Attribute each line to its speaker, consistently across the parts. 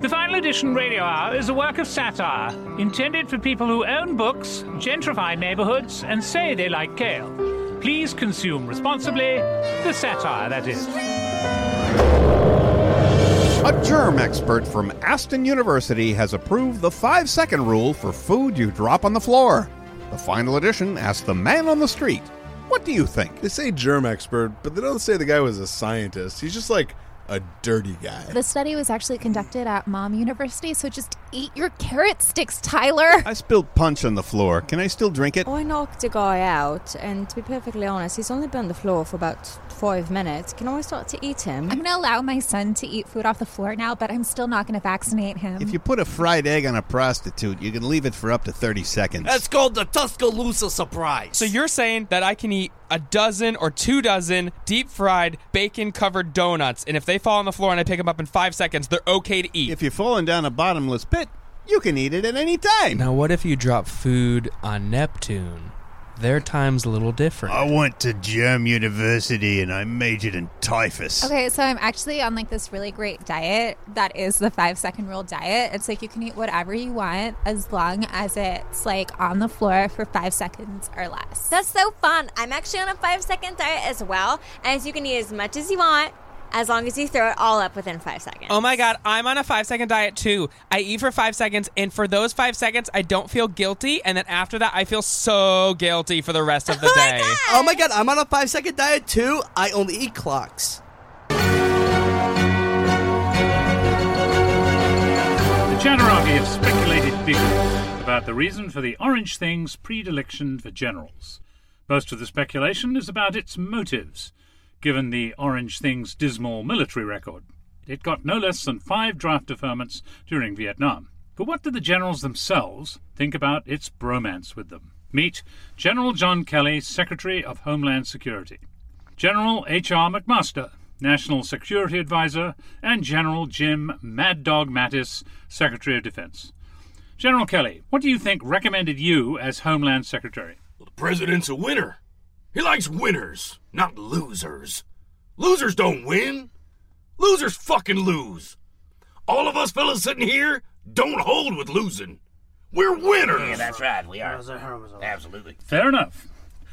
Speaker 1: The Final Edition Radio Hour is a work of satire intended for people who own books, gentrify neighborhoods, and say they like kale. Please consume responsibly. The satire, that is.
Speaker 2: A germ expert from Aston University has approved the five second rule for food you drop on the floor. The final edition asks the man on the street, What do you think?
Speaker 3: They say germ expert, but they don't say the guy was a scientist. He's just like a dirty guy.
Speaker 4: The study was actually conducted at Mom University, so just eat your carrot sticks, Tyler.
Speaker 2: I spilled punch on the floor. Can I still drink it?
Speaker 5: Oh, I knocked the guy out, and to be perfectly honest, he's only been on the floor for about five minutes. Can I start to eat him?
Speaker 4: I'm going to allow my son to eat food off the floor now, but I'm still not going to vaccinate him.
Speaker 2: If you put a fried egg on a prostitute, you can leave it for up to 30 seconds.
Speaker 6: That's called the Tuscaloosa surprise.
Speaker 7: So you're saying that I can eat a dozen or two dozen deep fried bacon covered donuts, and if they fall on the floor and I pick them up in five seconds, they're okay to eat.
Speaker 2: If you're falling down a bottomless pit, you can eat it at any time.
Speaker 8: Now, what if you drop food on Neptune? Their time's a little different.
Speaker 2: I went to Germ University and I majored in typhus.
Speaker 4: Okay, so I'm actually on like this really great diet that is the five second rule diet. It's like you can eat whatever you want as long as it's like on the floor for five seconds or less.
Speaker 9: That's so fun. I'm actually on a five second diet as well, and you can eat as much as you want as long as you throw it all up within five seconds.
Speaker 7: Oh my god, I'm on a five second diet too. I eat for five seconds, and for those five seconds, I don't feel guilty, and then after that, I feel so guilty for the rest of the oh day.
Speaker 6: oh my god, I'm on a five second diet too. I only eat clocks.
Speaker 1: The Jabberwocky have speculated bigly about the reason for the Orange Thing's predilection for generals. Most of the speculation is about its motives, given the Orange Thing's dismal military record. It got no less than five draft deferments during Vietnam. But what do the generals themselves think about its bromance with them? Meet General John Kelly, Secretary of Homeland Security, General H.R. McMaster, National Security Advisor, and General Jim Mad Dog Mattis, Secretary of Defense. General Kelly, what do you think recommended you as Homeland Secretary?
Speaker 10: Well, the president's a winner. He likes winners, not losers. Losers don't win. Losers fucking lose. All of us fellas sitting here don't hold with losing. We're winners.
Speaker 11: Yeah, that's right. We are. Absolutely.
Speaker 1: Fair enough.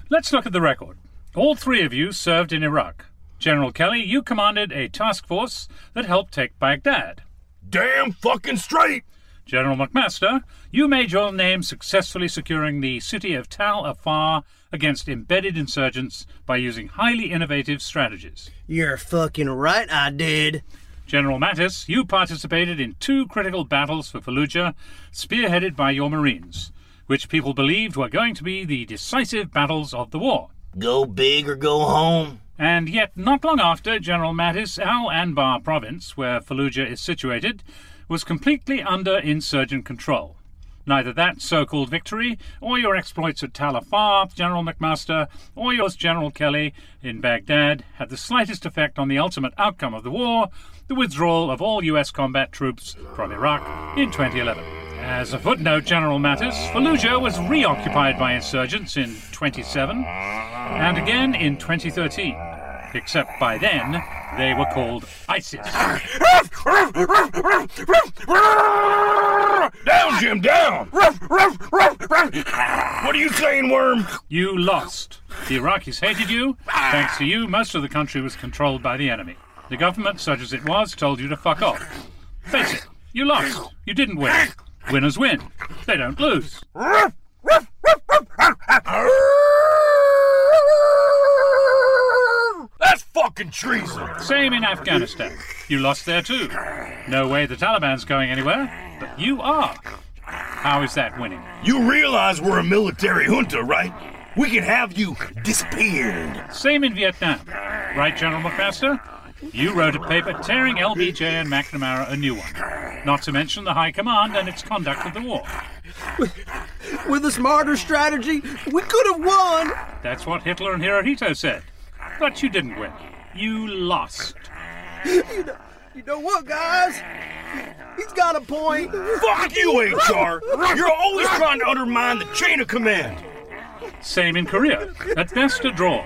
Speaker 1: Let's look at the record. All three of you served in Iraq. General Kelly, you commanded a task force that helped take Baghdad.
Speaker 10: Damn fucking straight!
Speaker 1: General McMaster, you made your name successfully securing the city of Tal Afar against embedded insurgents by using highly innovative strategies.
Speaker 6: You're fucking right, I did.
Speaker 1: General Mattis, you participated in two critical battles for Fallujah, spearheaded by your Marines, which people believed were going to be the decisive battles of the war.
Speaker 11: Go big or go home.
Speaker 1: And yet, not long after, General Mattis, Al Anbar province, where Fallujah is situated, was completely under insurgent control. Neither that so called victory, or your exploits at Tal Afar, General McMaster, or yours, General Kelly, in Baghdad, had the slightest effect on the ultimate outcome of the war the withdrawal of all U.S. combat troops from Iraq in 2011. As a footnote, General Mattis, Fallujah was reoccupied by insurgents in 27 and again in 2013. Except by then, they were called ISIS.
Speaker 10: Down, Jim, down! What are you saying, Worm?
Speaker 1: You lost. The Iraqis hated you. Thanks to you, most of the country was controlled by the enemy. The government, such as it was, told you to fuck off. Face it, you lost. You didn't win. Winners win. They don't lose.
Speaker 10: Fucking treason.
Speaker 1: Same in Afghanistan. You lost there too. No way the Taliban's going anywhere, but you are. How is that winning?
Speaker 10: You realize we're a military junta, right? We can have you disappeared.
Speaker 1: Same in Vietnam. Right, General McMaster? You wrote a paper tearing LBJ and McNamara a new one. Not to mention the High Command and its conduct of the war.
Speaker 6: With a smarter strategy, we could have won.
Speaker 1: That's what Hitler and Hirohito said. But you didn't win. You lost.
Speaker 6: You know, you know what, guys? He's got a point.
Speaker 10: Fuck you, HR. You're always trying to undermine the chain of command.
Speaker 1: Same in Korea. At best a draw.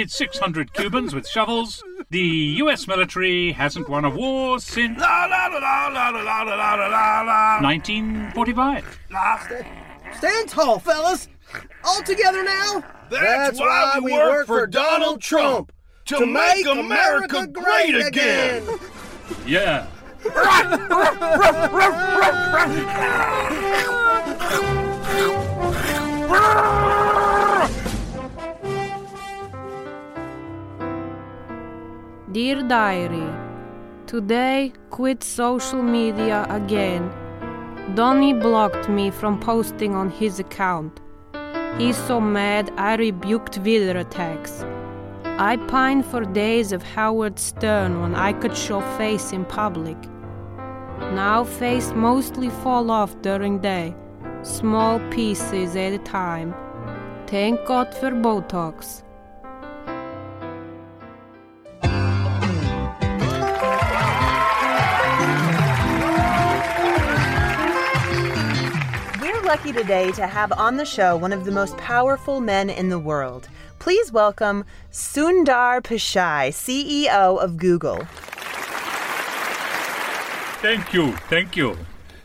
Speaker 1: 600 Cubans with shovels. The US military hasn't won a war since 1945.
Speaker 6: Stand tall, fellas. All together now.
Speaker 10: That's, That's why, why, we work, work for Donald Trump. To, to make, make, America, America great, great, again. again.
Speaker 1: yeah.
Speaker 12: Dear Diary, today quit social media again. Donny blocked me from posting on his account. He's so mad I rebuked Twitter attacks. I pine for days of Howard Stern when I could show face in public. Now face mostly fall off during day, small pieces at a time. Thank God for Botox.
Speaker 13: Lucky today to have on the show one of the most powerful men in the world. Please welcome Sundar Pichai, CEO of Google.
Speaker 14: Thank you, thank you.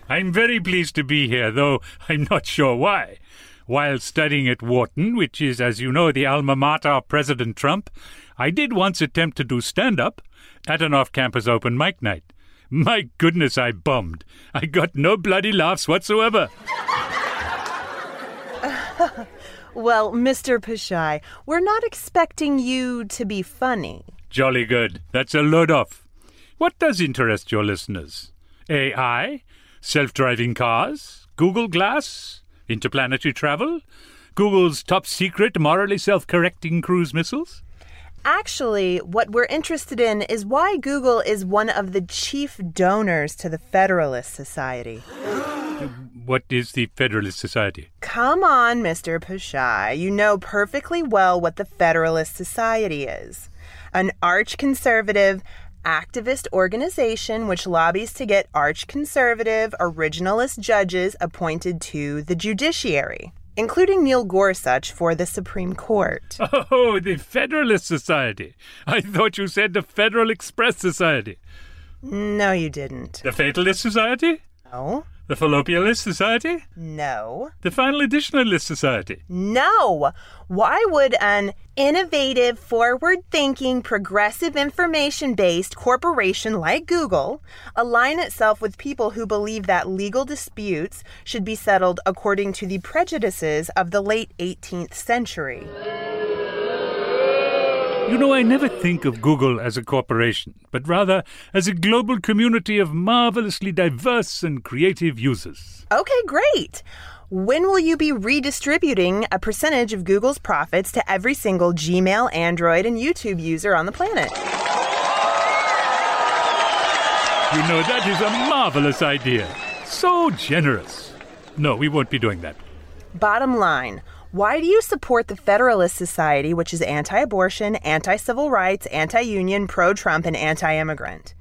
Speaker 14: I'm very pleased to be here, though I'm not sure why. While studying at Wharton, which is, as you know, the alma mater of President Trump, I did once attempt to do stand up at an off campus open mic night. My goodness, I bummed. I got no bloody laughs whatsoever.
Speaker 13: Well, Mr. Pichai, we're not expecting you to be funny.
Speaker 14: Jolly good. That's a load off. What does interest your listeners? AI? Self driving cars? Google Glass? Interplanetary travel? Google's top secret, morally self correcting cruise missiles?
Speaker 13: Actually, what we're interested in is why Google is one of the chief donors to the Federalist Society.
Speaker 14: What is the Federalist Society?
Speaker 13: Come on, Mr. Pichai. You know perfectly well what the Federalist Society is an arch conservative, activist organization which lobbies to get arch conservative, originalist judges appointed to the judiciary, including Neil Gorsuch for the Supreme Court.
Speaker 14: Oh, the Federalist Society. I thought you said the Federal Express Society.
Speaker 13: No, you didn't.
Speaker 14: The Fatalist Society?
Speaker 13: No.
Speaker 14: The Fallopialist Society?
Speaker 13: No.
Speaker 14: The Final Editionalist Society?
Speaker 13: No. Why would an innovative, forward thinking, progressive information based corporation like Google align itself with people who believe that legal disputes should be settled according to the prejudices of the late 18th century?
Speaker 14: You know, I never think of Google as a corporation, but rather as a global community of marvelously diverse and creative users.
Speaker 13: Okay, great. When will you be redistributing a percentage of Google's profits to every single Gmail, Android, and YouTube user on the planet?
Speaker 14: You know, that is a marvelous idea. So generous. No, we won't be doing that.
Speaker 13: Bottom line, Why do you support the Federalist Society, which is anti abortion, anti civil rights, anti union, pro Trump, and anti immigrant?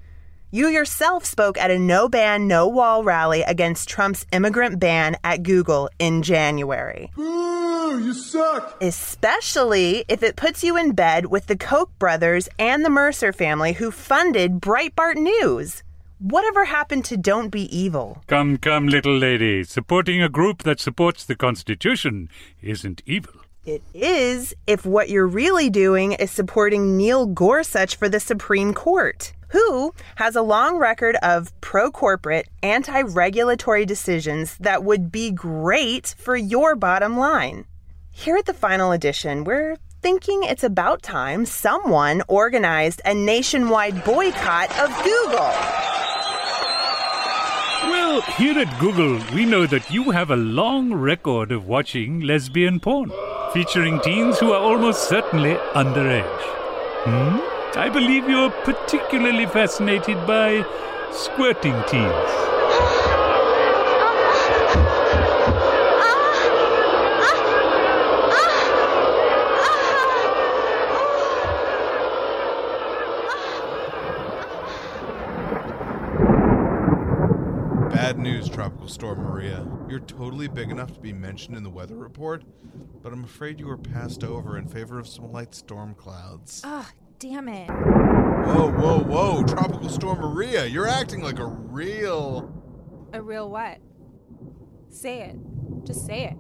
Speaker 13: You yourself spoke at a no ban, no wall rally against Trump's immigrant ban at Google in January.
Speaker 15: Ooh, you suck.
Speaker 13: Especially if it puts you in bed with the Koch brothers and the Mercer family who funded Breitbart News. Whatever happened to Don't Be Evil?
Speaker 1: Come, come, little lady. Supporting a group that supports the Constitution isn't evil.
Speaker 13: It is if what you're really doing is supporting Neil Gorsuch for the Supreme Court, who has a long record of pro corporate, anti regulatory decisions that would be great for your bottom line. Here at the final edition, we're thinking it's about time someone organized a nationwide boycott of Google.
Speaker 1: Well, here at Google, we know that you have a long record of watching lesbian porn, featuring teens who are almost certainly underage. Hmm? I believe you're particularly fascinated by squirting teens.
Speaker 16: News, Storm Maria. You're totally big enough to be mentioned in the weather report, but I'm afraid you were passed over in favor of some light storm clouds.
Speaker 4: Oh, damn it.
Speaker 16: Whoa, whoa, whoa, Tropical Storm Maria, you're acting like a real.
Speaker 4: A real what? Say it. Just say it.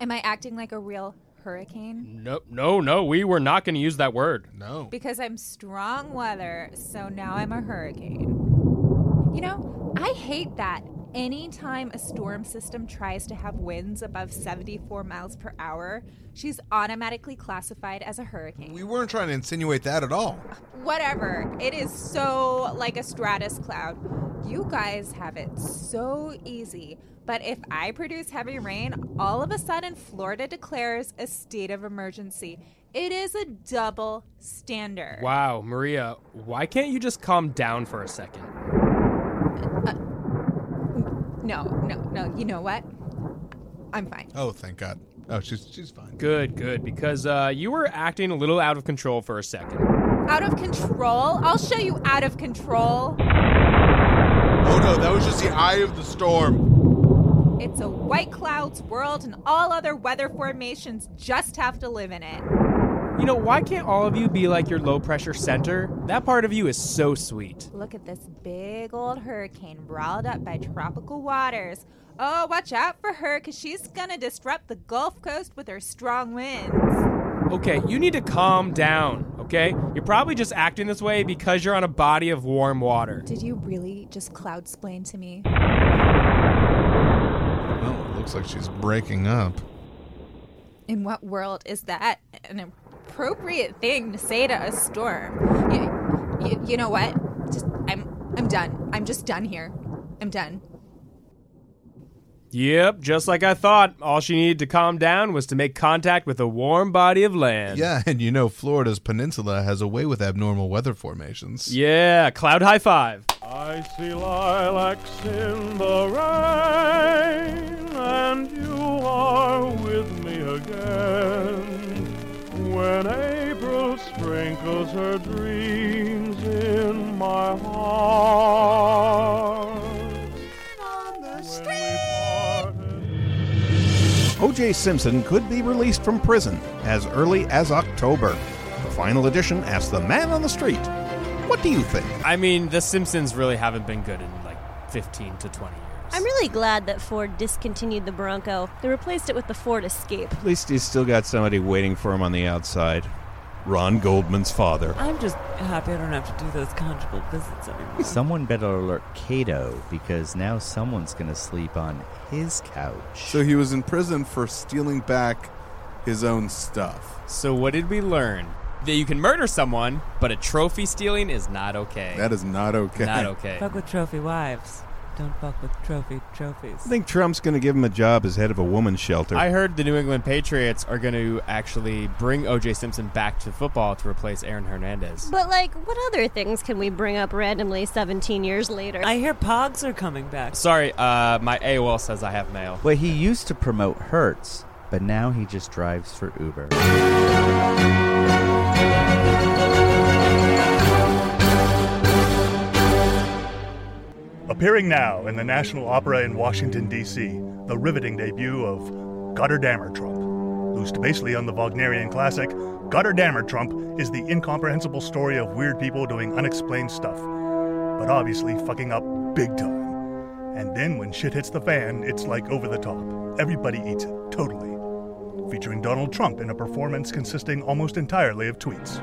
Speaker 4: Am I acting like a real hurricane?
Speaker 17: No, no, no. We were not going to use that word.
Speaker 16: No.
Speaker 4: Because I'm strong weather, so now I'm a hurricane. You know, I hate that. Anytime a storm system tries to have winds above 74 miles per hour, she's automatically classified as a hurricane.
Speaker 16: We weren't trying to insinuate that at all.
Speaker 4: Whatever. It is so like a stratus cloud. You guys have it so easy. But if I produce heavy rain, all of a sudden Florida declares a state of emergency. It is a double standard.
Speaker 17: Wow, Maria, why can't you just calm down for a second?
Speaker 4: Uh, No, no, no. You know what? I'm fine.
Speaker 16: Oh, thank God. Oh, she's she's fine.
Speaker 17: Good, good, because uh, you were acting a little out of control for a second.
Speaker 4: Out of control? I'll show you out of control.
Speaker 16: Oh no, that was just the eye of the storm.
Speaker 4: It's a white clouds world, and all other weather formations just have to live in it.
Speaker 17: You know, why can't all of you be like your low pressure center? That part of you is so sweet.
Speaker 4: Look at this big old hurricane brawled up by tropical waters. Oh, watch out for her, because she's gonna disrupt the Gulf Coast with her strong winds.
Speaker 17: Okay, you need to calm down, okay? You're probably just acting this way because you're on a body of warm water.
Speaker 4: Did you really just cloud splain to me?
Speaker 16: Oh, it looks like she's breaking up.
Speaker 4: In what world is that an appropriate thing to say to a storm? You, you, you know what? Just I'm I'm done. I'm just done here. I'm done.
Speaker 17: Yep, just like I thought. All she needed to calm down was to make contact with a warm body of land.
Speaker 16: Yeah, and you know Florida's peninsula has a way with abnormal weather formations.
Speaker 17: Yeah, cloud high five.
Speaker 18: I see lilacs in the rain, and you are with me again. When April sprinkles her dreams in my heart.
Speaker 2: O.J. Simpson could be released from prison as early as October. The final edition asks the man on the street, What do you think?
Speaker 17: I mean, the Simpsons really haven't been good in like 15 to 20 years.
Speaker 19: I'm really glad that Ford discontinued the Bronco. They replaced it with the Ford Escape.
Speaker 20: At least he's still got somebody waiting for him on the outside. Ron Goldman's father.
Speaker 21: I'm just happy I don't have to do those conjugal visits anymore.
Speaker 22: Someone better alert Kato because now someone's going to sleep on his couch.
Speaker 16: So he was in prison for stealing back his own stuff.
Speaker 17: So what did we learn? That you can murder someone, but a trophy stealing is not okay.
Speaker 16: That is not okay.
Speaker 17: Not okay.
Speaker 21: Fuck with trophy wives. Don't fuck with trophy trophies.
Speaker 20: I think Trump's going to give him a job as head of a woman's shelter.
Speaker 17: I heard the New England Patriots are going to actually bring O.J. Simpson back to football to replace Aaron Hernandez.
Speaker 19: But, like, what other things can we bring up randomly 17 years later?
Speaker 21: I hear Pogs are coming back.
Speaker 17: Sorry, uh, my AOL says I have mail.
Speaker 22: Well, he used to promote Hertz but now he just drives for Uber.
Speaker 23: Appearing now in the National Opera in Washington, D.C., the riveting debut of Gotterdammer Trump. Loosed basely on the Wagnerian classic, Gotterdammer Trump is the incomprehensible story of weird people doing unexplained stuff, but obviously fucking up big time. And then when shit hits the fan, it's like over the top. Everybody eats it, totally. Featuring Donald Trump in a performance consisting almost entirely of tweets.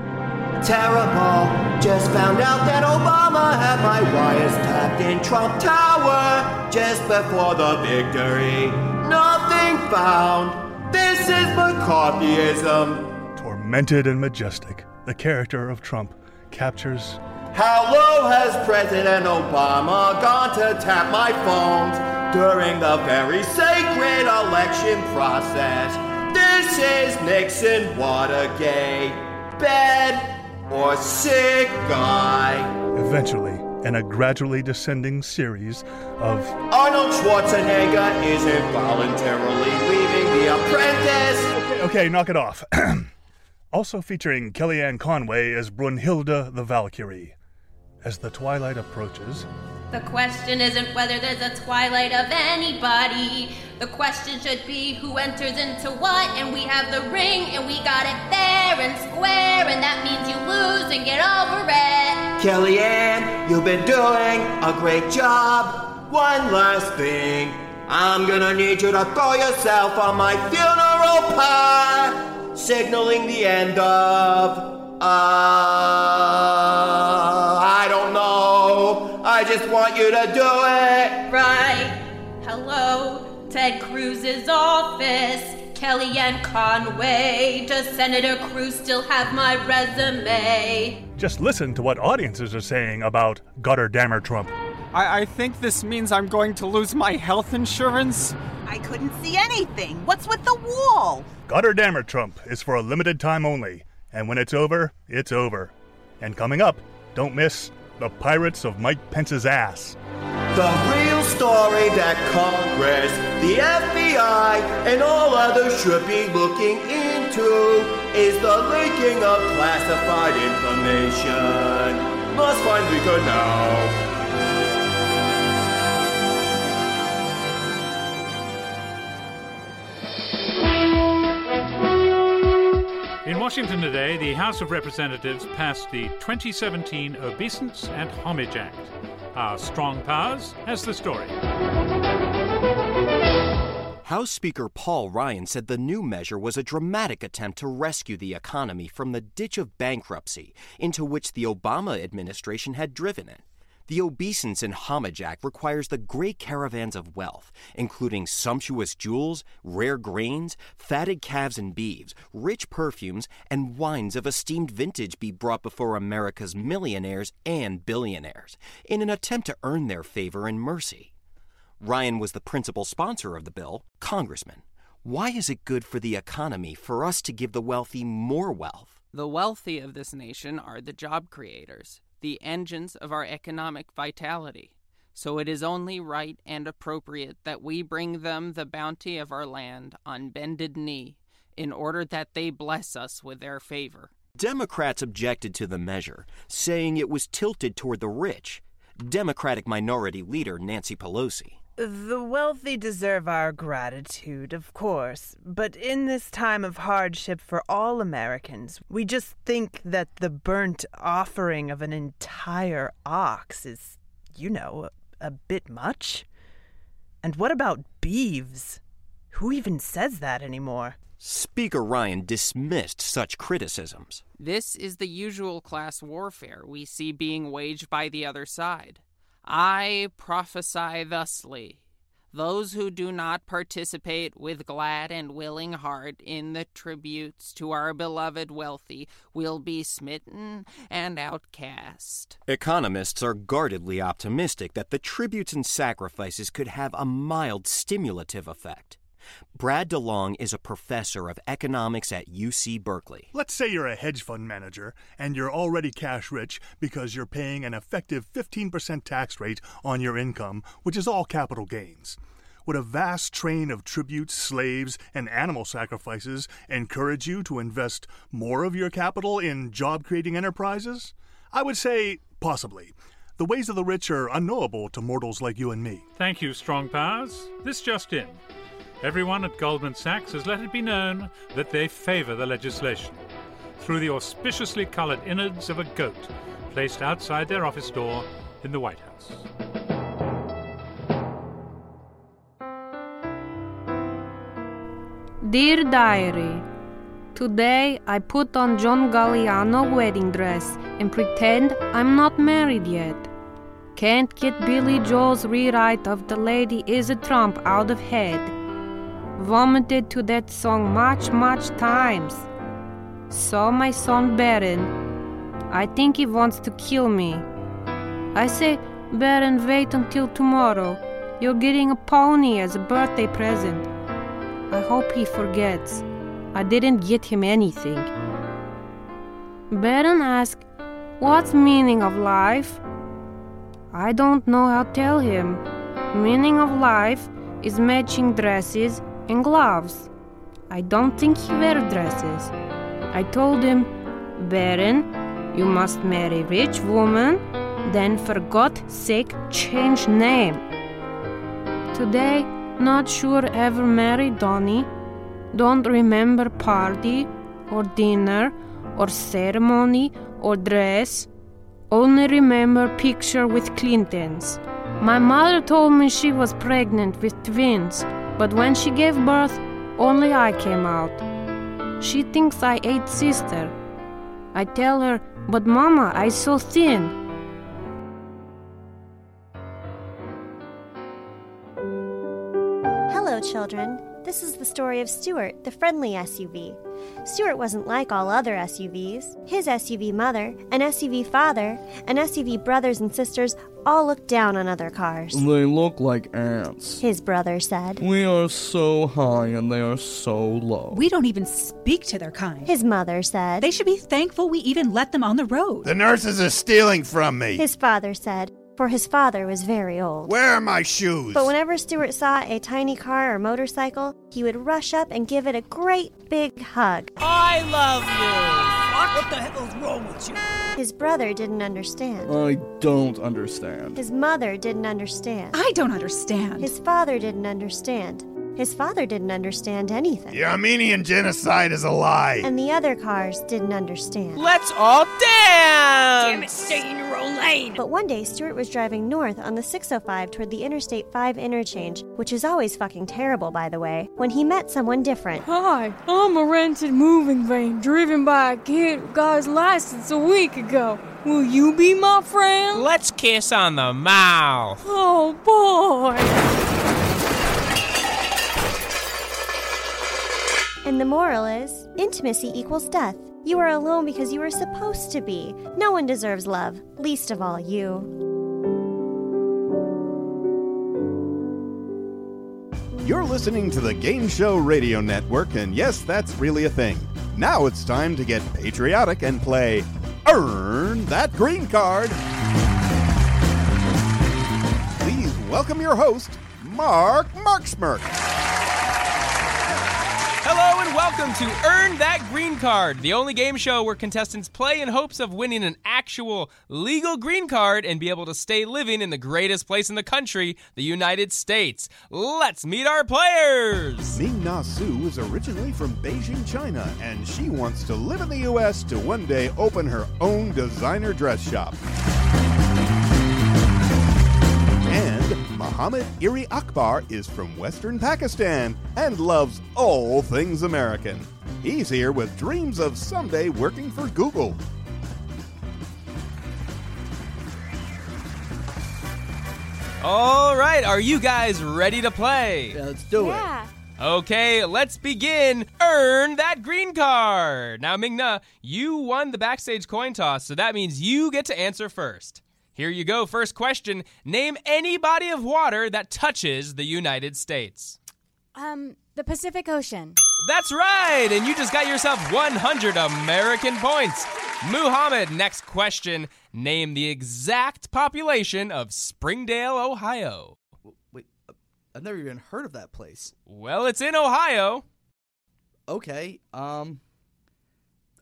Speaker 6: Terrible. Just found out that Obama had my wires tapped in Trump Tower just before the victory. Nothing found. This is McCarthyism.
Speaker 23: Tormented and majestic, the character of Trump captures
Speaker 6: How low has President Obama gone to tap my phones during the very sacred election process? This is Nixon Watergate. Bad or sick guy.
Speaker 23: eventually, in a gradually descending series of
Speaker 6: Arnold Schwarzenegger is involuntarily leaving The Apprentice.
Speaker 23: Okay, knock it off. also featuring Kellyanne Conway as Brunhilde the Valkyrie. As the twilight approaches,
Speaker 24: The question isn't whether there's a twilight of anybody. The question should be who enters into what, and we have the ring, and we got it fair and square, and that means you lose and get over it.
Speaker 6: Kellyanne, you've been doing a great job. One last thing. I'm gonna need you to throw yourself on my funeral pyre, signaling the end of. Uh, I don't know. I just want you to do it.
Speaker 24: Right. Hello, Ted Cruz's office. Kellyanne Conway. Does Senator Cruz still have my resume?
Speaker 23: just listen to what audiences are saying about Gotterdammer Trump.
Speaker 25: I, I think this means I'm going to lose my health insurance.
Speaker 26: I couldn't see anything. What's with the wall?
Speaker 23: Gotterdammer Trump is for a limited time only, and when it's over, it's over. And coming up, don't miss The Pirates of Mike Pence's Ass.
Speaker 6: The real story that Congress, the FBI, and all others should be looking into is the leaking of classified information. Must find leaker now.
Speaker 1: In Washington today, the House of Representatives passed the 2017 Obeisance and Homage Act. Our strong powers has the story.
Speaker 27: House Speaker Paul Ryan said the new measure was a dramatic attempt to rescue the economy from the ditch of bankruptcy into which the Obama administration had driven it. The Obeisance and Homage Act requires the great caravans of wealth, including sumptuous jewels, rare grains, fatted calves and beeves, rich perfumes, and wines of esteemed vintage be brought before America's millionaires and billionaires in an attempt to earn their favor and mercy. Ryan was the principal sponsor of the bill, Congressman. Why is it good for the economy for us to give the wealthy more wealth?
Speaker 7: The wealthy of this nation are the job creators, the engines of our economic vitality. So it is only right and appropriate that we bring them the bounty of our land on bended knee, in order that they bless us with their favor.
Speaker 27: Democrats objected to the measure, saying it was tilted toward the rich. Democratic Minority Leader Nancy Pelosi.
Speaker 13: The wealthy deserve our gratitude, of course, but in this time of hardship for all Americans, we just think that the burnt offering of an entire ox is, you know, a, a bit much. And what about beeves? Who even says that anymore?
Speaker 27: Speaker Ryan dismissed such criticisms.
Speaker 7: This is the usual class warfare we see being waged by the other side. I prophesy thusly. Those who do not participate with glad and willing heart in the tributes to our beloved wealthy will be smitten and outcast.
Speaker 27: Economists are guardedly optimistic that the tributes and sacrifices could have a mild stimulative effect. Brad DeLong is a professor of economics at UC Berkeley.
Speaker 23: Let's say you're a hedge fund manager and you're already cash rich because you're paying an effective 15% tax rate on your income, which is all capital gains. Would a vast train of tributes, slaves, and animal sacrifices encourage you to invest more of your capital in job creating enterprises? I would say possibly. The ways of the rich are unknowable to mortals like you and me.
Speaker 1: Thank you, Strong Powers. This just in. Everyone at Goldman Sachs has let it be known that they favor the legislation through the auspiciously colored innards of a goat placed outside their office door in the White House.
Speaker 12: Dear Diary, Today I put on John Galliano wedding dress and pretend I'm not married yet. Can't get Billy Joel's rewrite of The Lady is a Trump out of head. Vomited to that song much, much times. Saw my son Barron. I think he wants to kill me. I say, Barron, wait until tomorrow. You're getting a pony as a birthday present. I hope he forgets. I didn't get him anything. Barron asked, What's meaning of life? I don't know how to tell him. Meaning of life is matching dresses and gloves. I don't think he wears dresses. I told him, Barron, you must marry rich woman, then for God's sake change name. Today, not sure ever marry Donny. Don't remember party or dinner or ceremony or dress. Only remember picture with Clintons. My mother told me she was pregnant with twins, but when she gave birth, only I came out. She thinks I ate sister. I tell her, but mama, I so thin.
Speaker 19: Hello, children. This is the story of Stuart, the friendly SUV. Stuart wasn't like all other SUVs. His SUV mother, an SUV father, and SUV brothers and sisters all looked down on other cars.
Speaker 28: They look like ants.
Speaker 19: His brother said.
Speaker 28: We are so high and they are so low.
Speaker 29: We don't even speak to their kind.
Speaker 19: His mother said.
Speaker 29: They should be thankful we even let them on the road.
Speaker 2: The nurses are stealing from me.
Speaker 19: His father said. For his father was very old.
Speaker 2: Where are my shoes?
Speaker 19: But whenever Stuart saw a tiny car or motorcycle, he would rush up and give it a great big hug.
Speaker 30: I love you! What the hell is wrong with you?
Speaker 19: His brother didn't understand.
Speaker 28: I don't understand.
Speaker 19: His mother didn't understand.
Speaker 29: I don't understand.
Speaker 19: His father didn't understand. His father didn't understand anything.
Speaker 2: The Armenian genocide is a lie.
Speaker 19: And the other cars didn't understand.
Speaker 30: Let's all dance! Damn it, stay in your own lane!
Speaker 19: But one day, Stuart was driving north on the 605 toward the Interstate 5 interchange, which is always fucking terrible, by the way, when he met someone different.
Speaker 12: Hi, I'm a rented moving van driven by a kid who got his license a week ago. Will you be my friend?
Speaker 30: Let's kiss on the mouth!
Speaker 12: Oh boy!
Speaker 19: And the moral is intimacy equals death. You are alone because you are supposed to be. No one deserves love, least of all you.
Speaker 2: You're listening to the Game Show Radio Network, and yes, that's really a thing. Now it's time to get patriotic and play Earn That Green Card. Please welcome your host, Mark Marksmirk.
Speaker 17: Welcome to Earn That Green Card, the only game show where contestants play in hopes of winning an actual legal green card and be able to stay living in the greatest place in the country, the United States. Let's meet our players!
Speaker 2: Ming Na Su is originally from Beijing, China, and she wants to live in the U.S. to one day open her own designer dress shop. Muhammad Iri Akbar is from Western Pakistan and loves all things American. He's here with dreams of someday working for Google.
Speaker 17: All right, are you guys ready to play?
Speaker 30: let's do
Speaker 19: yeah.
Speaker 17: Okay, let's begin. Earn that green card. Now, Mingna, you won the backstage coin toss, so that means you get to answer first. Here you go. First question Name any body of water that touches the United States.
Speaker 31: Um, the Pacific Ocean.
Speaker 17: That's right, and you just got yourself 100 American points. Muhammad, next question. Name the exact population of Springdale, Ohio.
Speaker 28: Wait, uh,
Speaker 32: I've never even heard of that place.
Speaker 17: Well, it's in Ohio.
Speaker 32: Okay, um,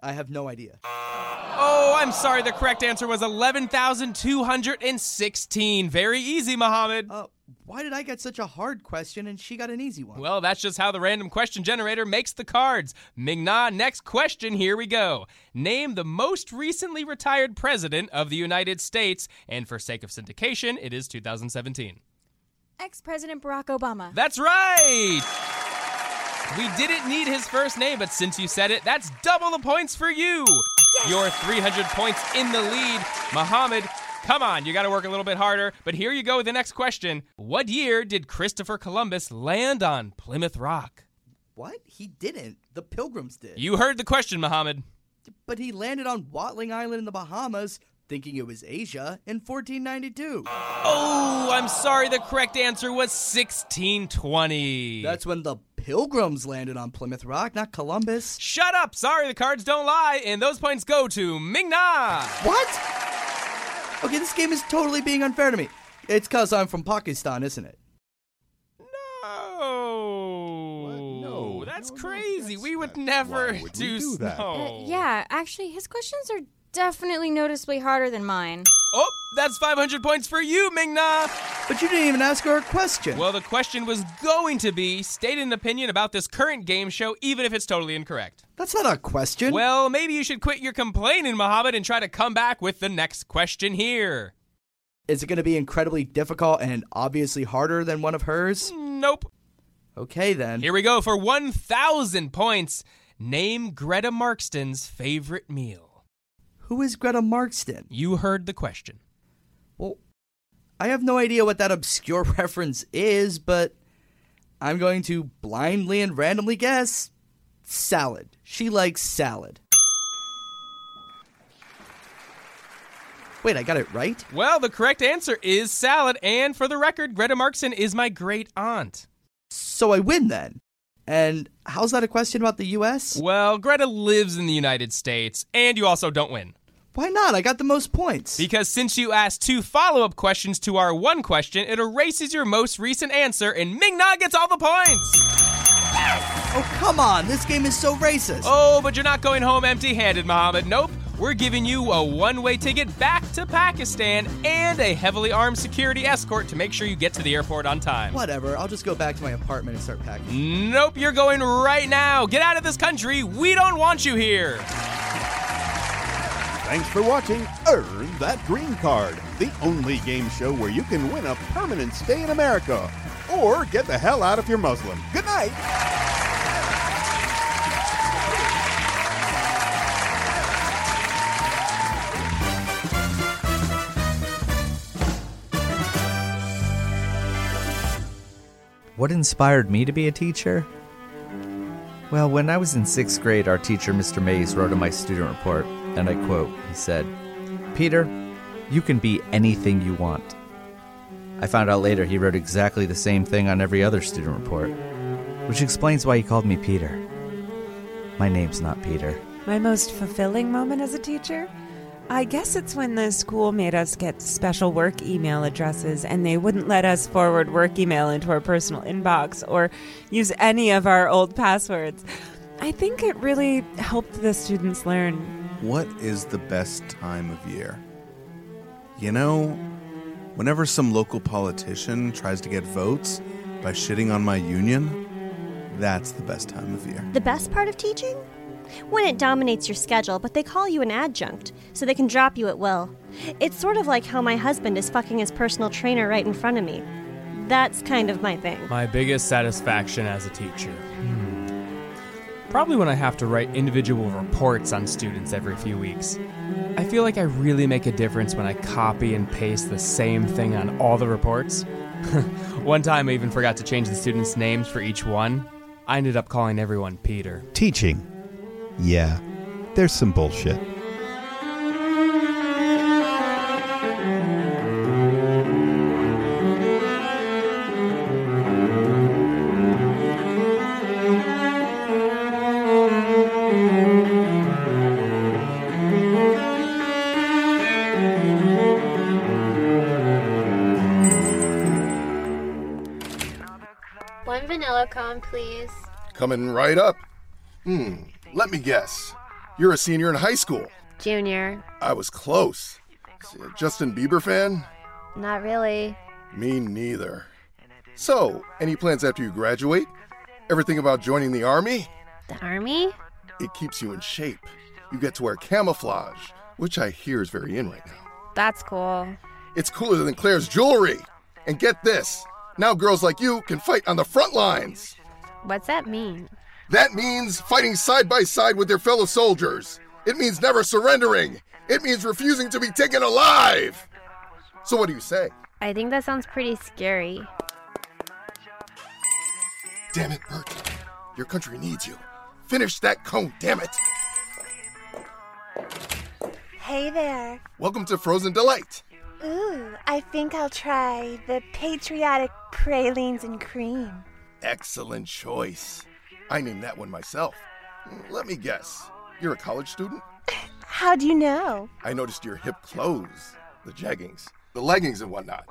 Speaker 32: I have no idea.
Speaker 17: Oh, I'm sorry. The correct answer was 11,216. Very easy, Mohammed.
Speaker 32: Uh, why did I get such a hard question and she got an easy one?
Speaker 17: Well, that's just how the random question generator makes the cards. Ming-Na, next question. Here we go. Name the most recently retired president of the United States, and for sake of syndication, it is 2017.
Speaker 31: Ex President Barack Obama.
Speaker 17: That's right! We didn't need his first name, but since you said it, that's double the points for you. You're 300 points in the lead. Muhammad, come on, you got to work a little bit harder. But here you go with the next question. What year did Christopher Columbus land on Plymouth Rock?
Speaker 32: What? He didn't. The Pilgrims did.
Speaker 17: You heard the question, Muhammad.
Speaker 32: But he landed on Watling Island in the Bahamas, thinking it was Asia, in 1492.
Speaker 17: Oh, I'm sorry. The correct answer was 1620.
Speaker 32: That's when the Pilgrims landed on Plymouth Rock, not Columbus.
Speaker 17: Shut up! Sorry, the cards don't lie, and those points go to Ming-Na.
Speaker 32: What? Okay, this game is totally being unfair to me. It's because I'm from Pakistan, isn't it?
Speaker 17: No. No, that's crazy. we would never
Speaker 2: would
Speaker 17: do,
Speaker 2: do that?
Speaker 17: no.
Speaker 31: Uh, yeah, actually, his questions are definitely noticeably harder than mine.
Speaker 17: Oh, that's 500 points for you, Ming-Na.
Speaker 32: But you didn't even ask her a question.
Speaker 17: Well, the question was going to be state an opinion about this current game show, even if it's totally incorrect.
Speaker 32: That's not a question.
Speaker 17: Well, maybe you should quit your complaining, Mohammed, and try to come back with the next question here.
Speaker 32: Is it going to be incredibly difficult and obviously harder than one of hers?
Speaker 17: Nope.
Speaker 32: Okay, then.
Speaker 17: Here we go for 1,000 points. Name Greta Markston's favorite meal.
Speaker 32: Who is Greta Markston?
Speaker 17: You heard the question.
Speaker 32: Well, I have no idea what that obscure reference is, but I'm going to blindly and randomly guess salad. She likes salad. Wait, I got it right?
Speaker 17: Well, the correct answer is salad, and for the record, Greta Markston is my great aunt.
Speaker 32: So I win then. And how's that a question about the US?
Speaker 17: Well, Greta lives in the United States, and you also don't win.
Speaker 32: Why not? I got the most points.
Speaker 17: Because since you asked two follow up questions to our one question, it erases your most recent answer, and Ming-Na gets all the points.
Speaker 32: Oh, come on. This game is so racist.
Speaker 17: Oh, but you're not going home empty handed, Mohammed. Nope. We're giving you a one way ticket back to Pakistan and a heavily armed security escort to make sure you get to the airport on time.
Speaker 32: Whatever. I'll just go back to my apartment and start packing.
Speaker 17: Nope, you're going right now. Get out of this country. We don't want you here.
Speaker 2: Thanks for watching Earn That Green Card, the only game show where you can win a permanent stay in America or get the hell out if you're Muslim. Good night.
Speaker 22: What inspired me to be a teacher? Well, when I was in sixth grade, our teacher, Mr. Mays, wrote in my student report, and I quote, he said, Peter, you can be anything you want. I found out later he wrote exactly the same thing on every other student report, which explains why he called me Peter. My name's not Peter.
Speaker 33: My most fulfilling moment as a teacher? I guess it's when the school made us get special work email addresses and they wouldn't let us forward work email into our personal inbox or use any of our old passwords. I think it really helped the students learn.
Speaker 16: What is the best time of year? You know, whenever some local politician tries to get votes by shitting on my union, that's the best time of year.
Speaker 19: The best part of teaching? When it dominates your schedule, but they call you an adjunct, so they can drop you at will. It's sort of like how my husband is fucking his personal trainer right in front of me. That's kind of my thing.
Speaker 34: My biggest satisfaction as a teacher. Probably when I have to write individual reports on students every few weeks. I feel like I really make a difference when I copy and paste the same thing on all the reports. one time I even forgot to change the students' names for each one. I ended up calling everyone Peter.
Speaker 16: Teaching. Yeah, there's some bullshit.
Speaker 35: Coming right up. Hmm, let me guess. You're a senior in high school.
Speaker 36: Junior.
Speaker 35: I was close. Justin Bieber fan?
Speaker 36: Not really.
Speaker 35: Me neither. So, any plans after you graduate? Everything about joining the army?
Speaker 36: The army?
Speaker 35: It keeps you in shape. You get to wear camouflage, which I hear is very in right now.
Speaker 36: That's cool.
Speaker 35: It's cooler than Claire's jewelry. And get this now girls like you can fight on the front lines.
Speaker 36: What's that mean?
Speaker 35: That means fighting side by side with your fellow soldiers. It means never surrendering. It means refusing to be taken alive. So, what do you say?
Speaker 36: I think that sounds pretty scary.
Speaker 35: Damn it, Bert. Your country needs you. Finish that cone, damn it.
Speaker 37: Hey there.
Speaker 35: Welcome to Frozen Delight.
Speaker 37: Ooh, I think I'll try the patriotic pralines and cream.
Speaker 35: Excellent choice. I named that one myself. Let me guess. You're a college student?
Speaker 37: How do you know?
Speaker 35: I noticed your hip clothes, the jeggings, the leggings, and whatnot.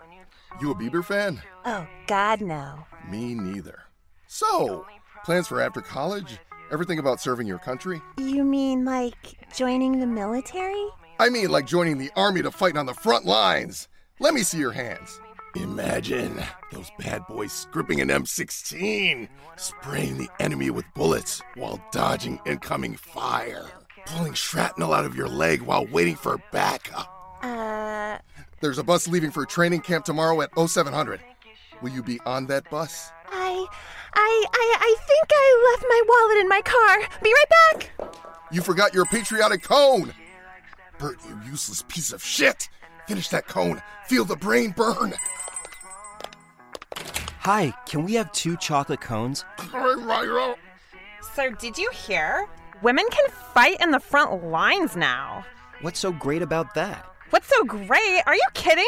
Speaker 35: You a Bieber fan?
Speaker 37: Oh, God, no.
Speaker 35: Me neither. So, plans for after college? Everything about serving your country?
Speaker 37: You mean like joining the military?
Speaker 35: I mean, like joining the army to fight on the front lines. Let me see your hands. Imagine those bad boys gripping an M16, spraying the enemy with bullets while dodging incoming fire, pulling shrapnel out of your leg while waiting for backup.
Speaker 37: Uh.
Speaker 35: There's a bus leaving for training camp tomorrow at 0700. Will you be on that bus?
Speaker 37: I. I. I, I think I left my wallet in my car. Be right back.
Speaker 35: You forgot your patriotic cone. Bert, you useless piece of shit! Finish that cone. Feel the brain burn.
Speaker 27: Hi, can we have two chocolate cones?
Speaker 13: So, did you hear? Women can fight in the front lines now.
Speaker 27: What's so great about that?
Speaker 13: What's so great? Are you kidding?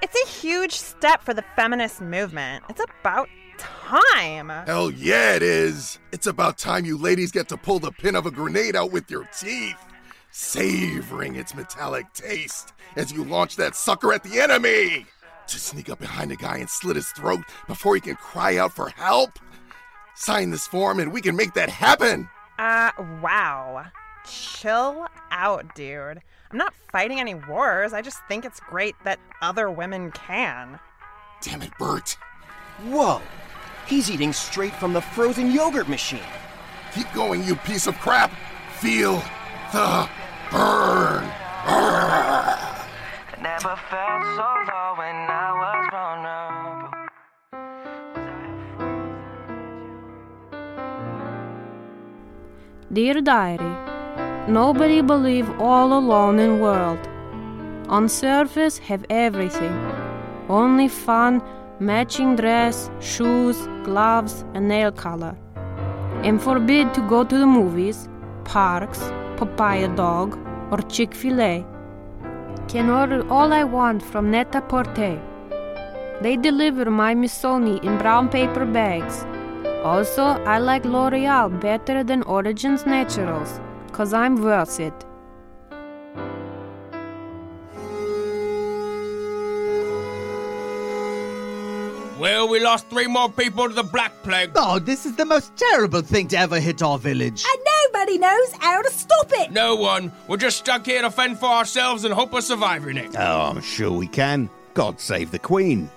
Speaker 13: It's a huge step for the feminist movement. It's about time.
Speaker 35: Hell yeah, it is. It's about time you ladies get to pull the pin of a grenade out with your teeth savoring its metallic taste as you launch that sucker at the enemy. To sneak up behind a guy and slit his throat before he can cry out for help. Sign this form and we can make that happen.
Speaker 13: Uh, wow. Chill out, dude. I'm not fighting any wars. I just think it's great that other women can.
Speaker 35: Damn it, Bert.
Speaker 27: Whoa! He's eating straight from the frozen yogurt machine.
Speaker 35: Keep going, you piece of crap. Feel the burn.
Speaker 38: Never felt so low when I
Speaker 12: Dear Diary, Nobody believe all alone in world. On surface have everything. Only fun, matching dress, shoes, gloves, and nail color. Am forbid to go to the movies, parks, papaya dog, or Chick-fil-A. Can order all I want from Net-a-Porter. They deliver my Missoni in brown paper bags. Also, I like L'Oreal better than Origins Naturals, cause I'm worth it.
Speaker 17: Well, we lost three more people to the Black Plague.
Speaker 39: Oh, this is the most terrible thing to ever hit our village.
Speaker 29: And nobody knows how to stop it.
Speaker 17: No one. We're just stuck here to fend for ourselves and hope of surviving it.
Speaker 2: Oh, I'm sure we can. God save the Queen.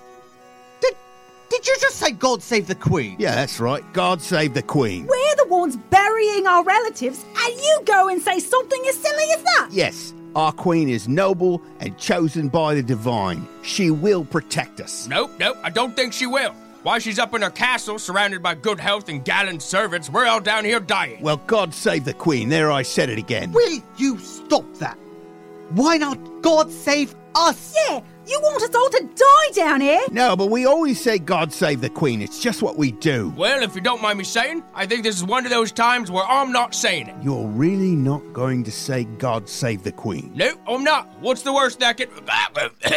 Speaker 39: Did you just say God save the Queen?
Speaker 2: Yeah, that's right. God save the Queen.
Speaker 29: We're the ones burying our relatives, and you go and say something as silly as that.
Speaker 2: Yes, our Queen is noble and chosen by the divine. She will protect us.
Speaker 17: Nope, nope, I don't think she will. While she's up in her castle, surrounded by good health and gallant servants, we're all down here dying.
Speaker 2: Well, God save the Queen. There, I said it again.
Speaker 39: Will you stop that? Why not God save us?
Speaker 29: Yeah, you want us all to die down here?
Speaker 2: No, but we always say God save the Queen. It's just what we do.
Speaker 17: Well, if you don't mind me saying, I think this is one of those times where I'm not saying it.
Speaker 2: You're really not going to say God save the Queen?
Speaker 17: No, I'm not. What's the worst that could.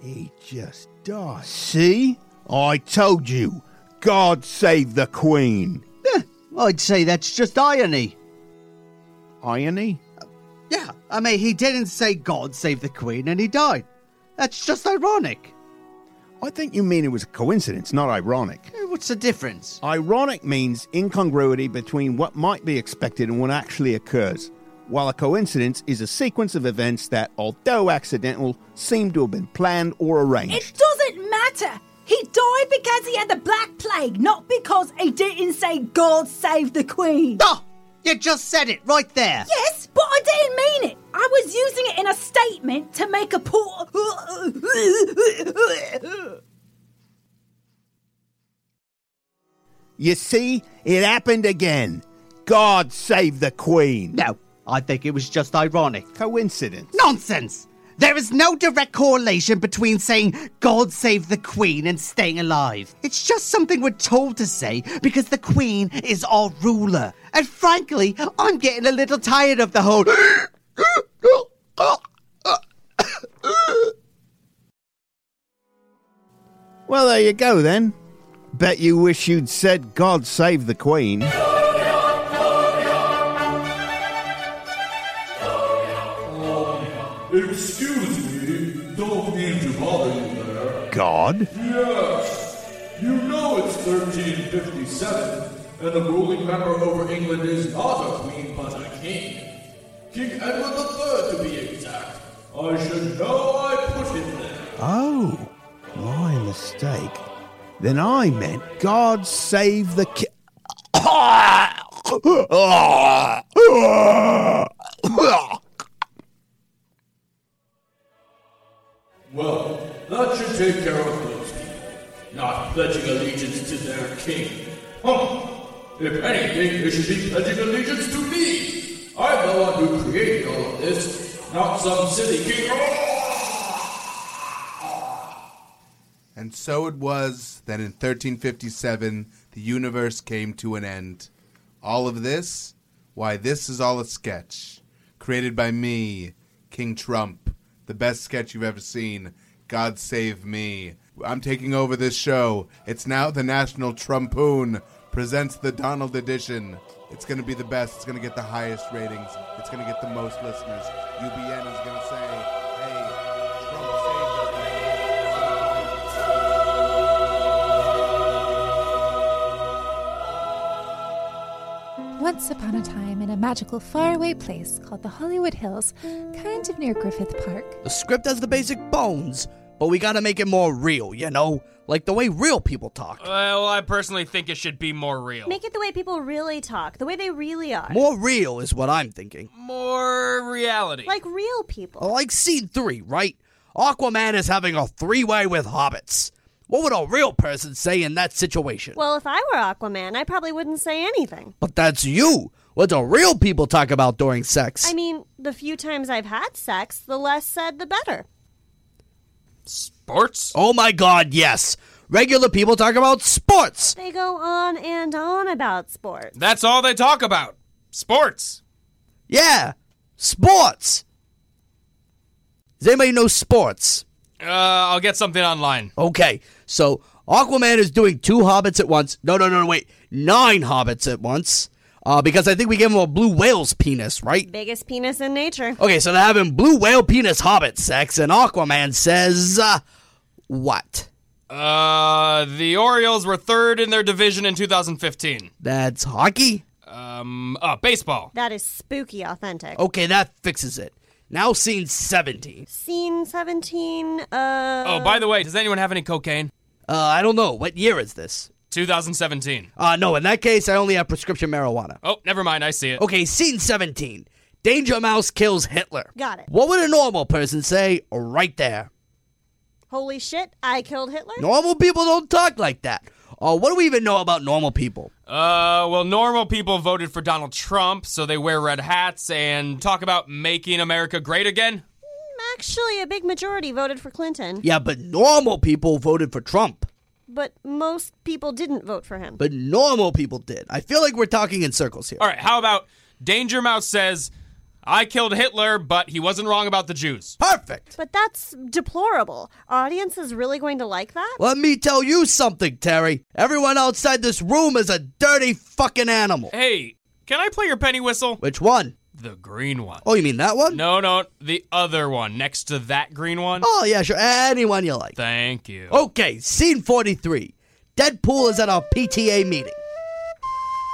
Speaker 2: He just died. See? I told you. God save the Queen.
Speaker 39: I'd say that's just irony.
Speaker 2: Irony?
Speaker 39: Yeah, I mean, he didn't say God save the Queen and he died. That's just ironic.
Speaker 2: I think you mean it was a coincidence, not ironic.
Speaker 39: Eh, What's the difference?
Speaker 2: Ironic means incongruity between what might be expected and what actually occurs, while a coincidence is a sequence of events that, although accidental, seem to have been planned or arranged.
Speaker 29: It doesn't matter. He died because he had the Black Plague, not because he didn't say God save the Queen.
Speaker 39: Oh, you just said it right there.
Speaker 29: Yes, but I didn't mean it. I was using it in a statement to make a point.
Speaker 2: You see, it happened again. God save the Queen.
Speaker 39: No, I think it was just ironic.
Speaker 2: Coincidence.
Speaker 39: Nonsense! There is no direct correlation between saying God save the Queen and staying alive. It's just something we're told to say because the Queen is our ruler. And frankly, I'm getting a little tired of the whole.
Speaker 2: Well, there you go then. Bet you wish you'd said God save the Queen. God?
Speaker 10: Yes, you know it's 1357, and the ruling member over England is not a queen but a king. King Edward III to be exact. I should know I put him there.
Speaker 2: Oh, my mistake. Then I meant God save the ki-
Speaker 10: Well, that should take care of those people. Not pledging allegiance to their king. Huh. If anything, they should be pledging allegiance to me. I'm the one who created all of this, not some silly king.
Speaker 16: And so it was that in 1357 the universe came to an end. All of this? Why, this is all a sketch. Created by me, King Trump. The best sketch you've ever seen. God save me. I'm taking over this show. It's now the National Trumpoon presents the Donald edition. It's going to be the best. It's going to get the highest ratings. It's going to get the most listeners. UBN is going to say, hey, Trump saved us.
Speaker 4: Once upon a time, in a magical faraway place called the Hollywood Hills, kind of near Griffith Park,
Speaker 32: The script has the basic bones, but we gotta make it more real, you know? Like the way real people talk.
Speaker 17: Well, I personally think it should be more real.
Speaker 19: Make it the way people really talk, the way they really are.
Speaker 32: More real is what I'm thinking.
Speaker 17: More reality.
Speaker 19: Like real people.
Speaker 32: Like scene three, right? Aquaman is having a three way with hobbits. What would a real person say in that situation?
Speaker 19: Well, if I were Aquaman, I probably wouldn't say anything.
Speaker 32: But that's you. What do real people talk about during sex?
Speaker 19: I mean, the few times I've had sex, the less said, the better.
Speaker 17: Sports?
Speaker 32: Oh my god, yes. Regular people talk about sports.
Speaker 19: They go on and on about sports.
Speaker 17: That's all they talk about. Sports.
Speaker 32: Yeah, sports. Does anybody know sports?
Speaker 17: Uh, I'll get something online.
Speaker 32: Okay, so Aquaman is doing two hobbits at once. No, no, no, no, wait. Nine hobbits at once. Uh, because I think we gave him a blue whale's penis, right?
Speaker 19: Biggest penis in nature.
Speaker 32: Okay, so they're having blue whale penis hobbit sex, and Aquaman says, uh, what?
Speaker 17: Uh, the Orioles were third in their division in 2015.
Speaker 32: That's hockey?
Speaker 17: Um, uh, baseball.
Speaker 19: That is spooky authentic.
Speaker 32: Okay, that fixes it. Now scene 17.
Speaker 19: Scene 17, uh.
Speaker 17: Oh, by the way, does anyone have any cocaine?
Speaker 32: Uh, I don't know. What year is this?
Speaker 17: 2017.
Speaker 32: Uh, no, in that case, I only have prescription marijuana.
Speaker 17: Oh, never mind. I see it.
Speaker 32: Okay, scene 17. Danger Mouse kills Hitler.
Speaker 19: Got it.
Speaker 32: What would a normal person say right there?
Speaker 19: Holy shit, I killed Hitler?
Speaker 32: Normal people don't talk like that. Uh, what do we even know about normal people?
Speaker 17: Uh, well, normal people voted for Donald Trump, so they wear red hats and talk about making America great again.
Speaker 19: Actually, a big majority voted for Clinton.
Speaker 32: Yeah, but normal people voted for Trump.
Speaker 19: But most people didn't vote for him.
Speaker 32: But normal people did. I feel like we're talking in circles here.
Speaker 17: All right, how about Danger Mouse says, I killed Hitler, but he wasn't wrong about the Jews.
Speaker 32: Perfect.
Speaker 19: But that's deplorable. Audience is really going to like that?
Speaker 32: Let me tell you something, Terry. Everyone outside this room is a dirty fucking animal.
Speaker 17: Hey, can I play your penny whistle?
Speaker 32: Which one?
Speaker 17: The green one.
Speaker 32: Oh, you mean that one?
Speaker 17: No, no, the other one next to that green one.
Speaker 32: Oh, yeah, sure. Anyone you like.
Speaker 17: Thank you.
Speaker 32: Okay, scene 43. Deadpool is at our PTA meeting.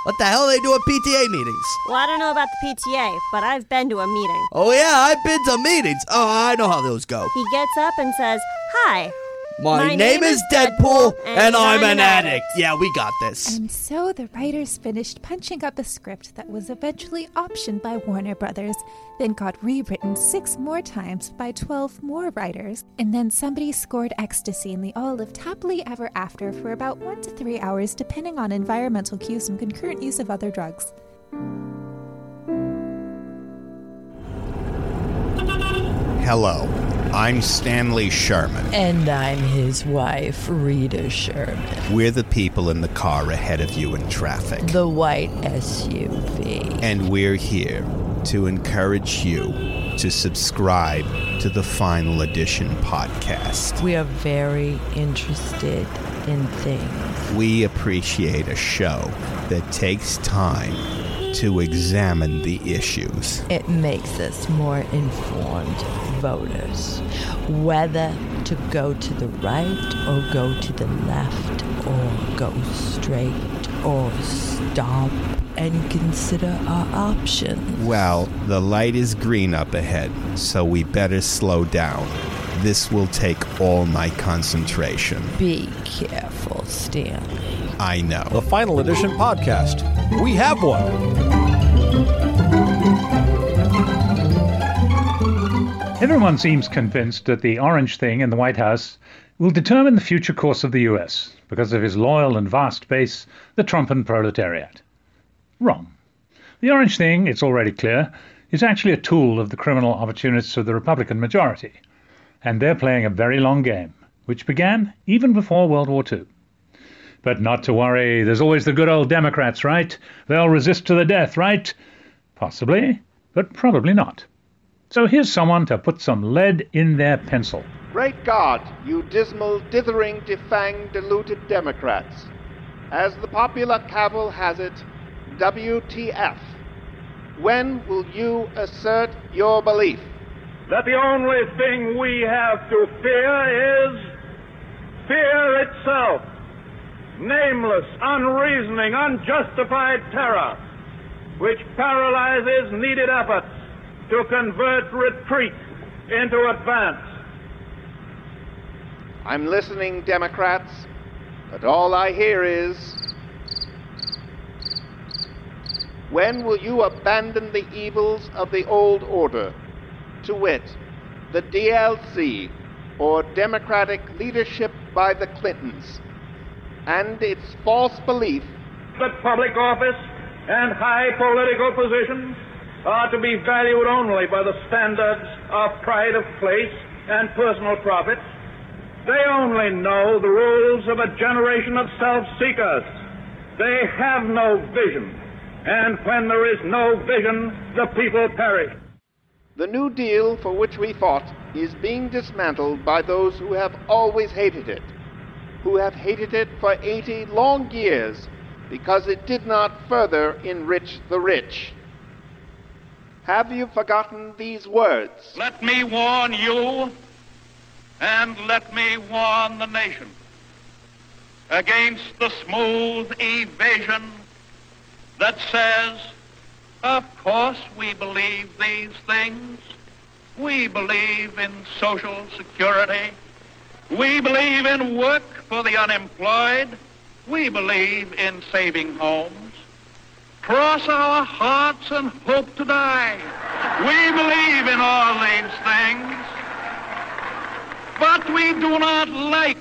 Speaker 32: What the hell they do at PTA meetings?
Speaker 19: Well, I don't know about the PTA, but I've been to a meeting.
Speaker 32: Oh, yeah, I've been to meetings. Oh, I know how those go.
Speaker 19: He gets up and says, Hi.
Speaker 32: My, name, is Deadpool, and, I'm an addict. Yeah, we got this.
Speaker 4: And so the writers finished punching up a script that was eventually optioned by Warner Brothers, then got rewritten six more times by 12 more writers, and then somebody scored ecstasy and they all lived happily ever after for about one to three hours, depending on environmental cues and concurrent use of other drugs.
Speaker 2: Hello, I'm Stanley Sherman.
Speaker 25: And I'm his wife, Rita Sherman.
Speaker 2: We're the people in the car ahead of you in traffic.
Speaker 25: The white SUV.
Speaker 2: And we're here to encourage you to subscribe to the Final Edition podcast.
Speaker 25: We are very interested in things.
Speaker 2: We appreciate a show that takes time to examine the issues.
Speaker 25: It makes us more informed voters. Whether to go to the right or go to the left or go straight or stop and consider our options.
Speaker 2: Well, the light is green up ahead, so we better slow down. This will take all my concentration.
Speaker 25: Be careful, Stanley.
Speaker 2: I know.
Speaker 40: The Final Edition podcast. We have one.
Speaker 1: Everyone seems convinced that the orange thing in the White House will determine the future course of the US because of his loyal and vast base, the Trumpan proletariat. Wrong. The orange thing, it's already clear, is actually a tool of the criminal opportunists of the Republican majority, and they're playing a very long game, which began even before World War II. But not to worry, there's always the good old Democrats, right? They'll resist to the death, right? Possibly, but probably not. So here's someone to put some lead in their pencil.
Speaker 41: Great God, you dismal, dithering, defanged, deluded Democrats. As the popular cavil has it, WTF. When will you assert your belief?
Speaker 42: That the only thing we have to fear is fear itself. Nameless, unreasoning, unjustified terror, which paralyzes needed efforts to convert retreat into advance.
Speaker 41: I'm listening, Democrats, but all I hear is when will you abandon the evils of the old order, to wit, the DLC, or Democratic leadership by the Clintons, and its false belief
Speaker 42: that public office and high political positions are to be valued only by the standards of pride of place and personal profit. They only know the rules of a generation of self seekers. They have no vision. And when there is no vision, the people perish.
Speaker 41: The New Deal for which we fought is being dismantled by those who have always hated it, who have hated it for 80 long years because it did not further enrich the rich. Have you forgotten these words?
Speaker 42: Let me warn you, and let me warn the nation against the smooth evasion that says, of course we believe these things. We believe in social security. We believe in work for the unemployed. We believe in saving homes. Cross our hearts and hope to die. We believe in all these things. But we do not like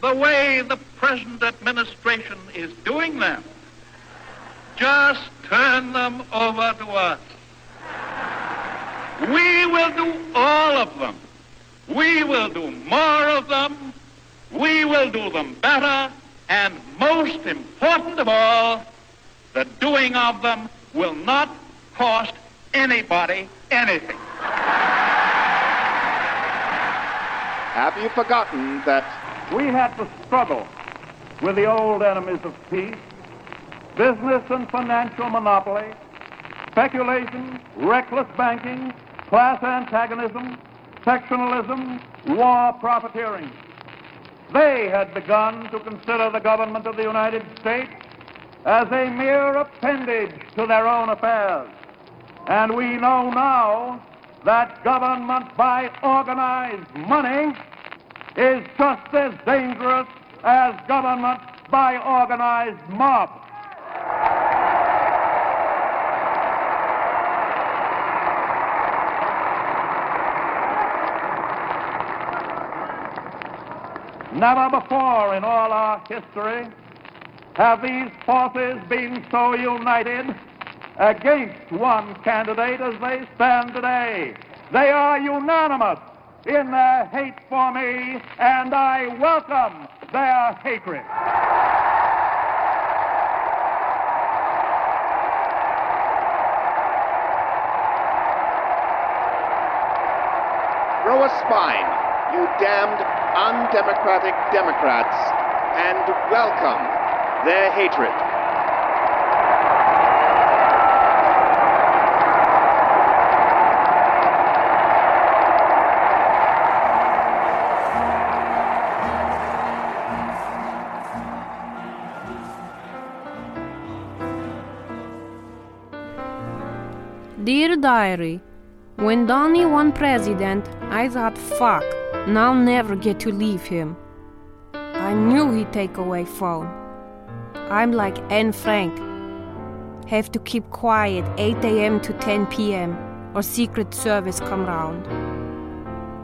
Speaker 42: the way the present administration is doing them. Just turn them over to us. We will do all of them. We will do more of them. We will do them better. And most important of all, the doing of them will not cost anybody anything.
Speaker 41: Have you forgotten that
Speaker 42: we had to struggle with the old enemies of peace, business and financial monopoly, speculation, reckless banking, class antagonism, sectionalism, war profiteering. They had begun to consider the government of the United States as a mere appendage to their own affairs. And we know now that government by organized money is just as dangerous as government by organized mob. Never before in all our history have these forces been so united against one candidate as they stand today. They are unanimous in their hate for me, and I welcome their hatred.
Speaker 41: Grow a spine, you damned undemocratic Democrats, and welcome their hatred.
Speaker 12: Dear Diary, when Donnie won president, I thought, fuck, now I'll never get to leave him. I knew he'd take away phone. I'm like Anne Frank. Have to keep quiet 8 a.m. to 10 p.m. or Secret Service come round.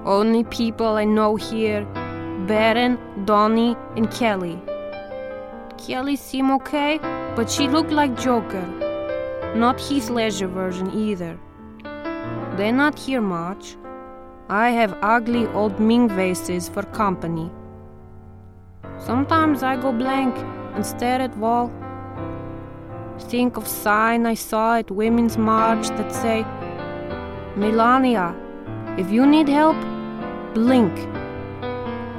Speaker 12: Only people I know here, Barron, Donnie, and Kelly. Kelly seem okay, but she looked like Joker. Not his leisure version either. They're not here much. I have ugly old Ming vases for company. Sometimes I go blank and stare at wall. Think of sign I saw at Women's March that say, Melania, if you need help, blink.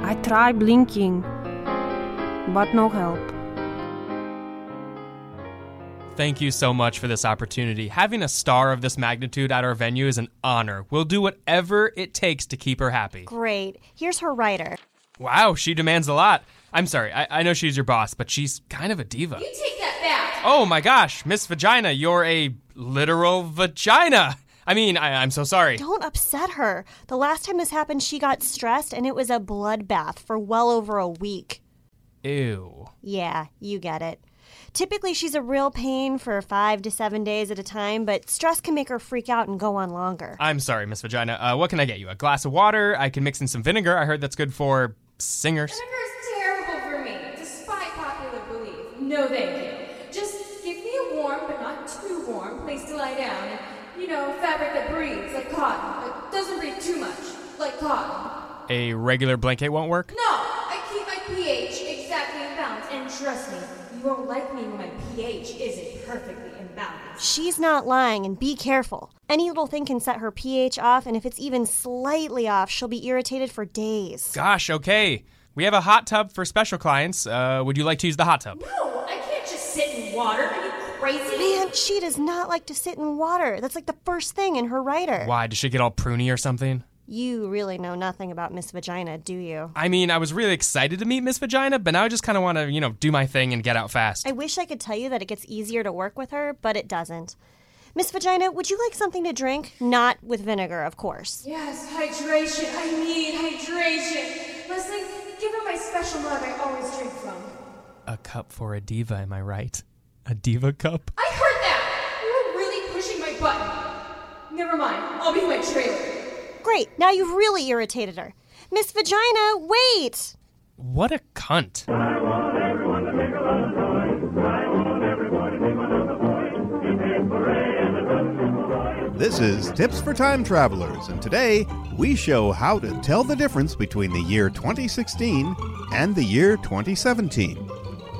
Speaker 12: I try blinking, but no help.
Speaker 17: Thank you so much for this opportunity. Having a star of this magnitude at our venue is an honor. We'll do whatever it takes to keep her happy.
Speaker 19: Great. Here's her writer.
Speaker 17: Wow, she demands a lot. I'm sorry, I, I know she's your boss, but she's kind of a diva.
Speaker 43: You take that back.
Speaker 17: Oh my gosh, Miss Vagina, you're a literal vagina. I mean, I, I'm so sorry.
Speaker 19: Don't upset her. The last time this happened, she got stressed and it was a bloodbath for well over a week.
Speaker 17: Ew.
Speaker 19: Yeah, you get it. Typically, she's a real pain for five to seven days at a time, but stress can make her freak out and go on longer.
Speaker 17: I'm sorry, Miss Vagina. Uh, what can I get you? A glass of water? I can mix in some vinegar. I heard that's good for singers.
Speaker 43: Vinegar's terrible for me, despite popular belief. No, thank you. Just give me a warm, but not too warm, place to lie down. And, you know, fabric that breathes, like cotton, but doesn't breathe too much, like cotton.
Speaker 17: A regular blanket won't work?
Speaker 43: No, I keep my pH exactly in balance, and trust me, you won't like me when my pH isn't perfectly in balance.
Speaker 19: She's not lying, and be careful. Any little thing can set her pH off, and if it's even slightly off, she'll be irritated for days.
Speaker 17: Gosh, okay. We have a hot tub for special clients. Uh, would you like to use the hot tub?
Speaker 43: No, I can't just sit in water. Are you crazy?
Speaker 19: Man, she does not like to sit in water. That's like the first thing in her writer.
Speaker 17: Why? Does she get all pruny or something?
Speaker 19: You really know nothing about Miss Vagina, do you?
Speaker 17: I mean, I was really excited to meet Miss Vagina, but now I just kind of want to, you know, do my thing and get out fast.
Speaker 19: I wish I could tell you that it gets easier to work with her, but it doesn't. Miss Vagina, would you like something to drink? Not with vinegar, of course.
Speaker 43: Yes, hydration. I need hydration. Leslie, give her my special mug I always drink from.
Speaker 17: A cup for a diva, am I right? A diva cup?
Speaker 43: I heard that! You were really pushing my button. Never mind, I'll be in my trailer.
Speaker 19: Great, now you've really irritated her. Miss Vagina, wait!
Speaker 17: What a cunt.
Speaker 2: This is Tips for Time Travelers, and today we show how to tell the difference between the year 2016 and the year 2017.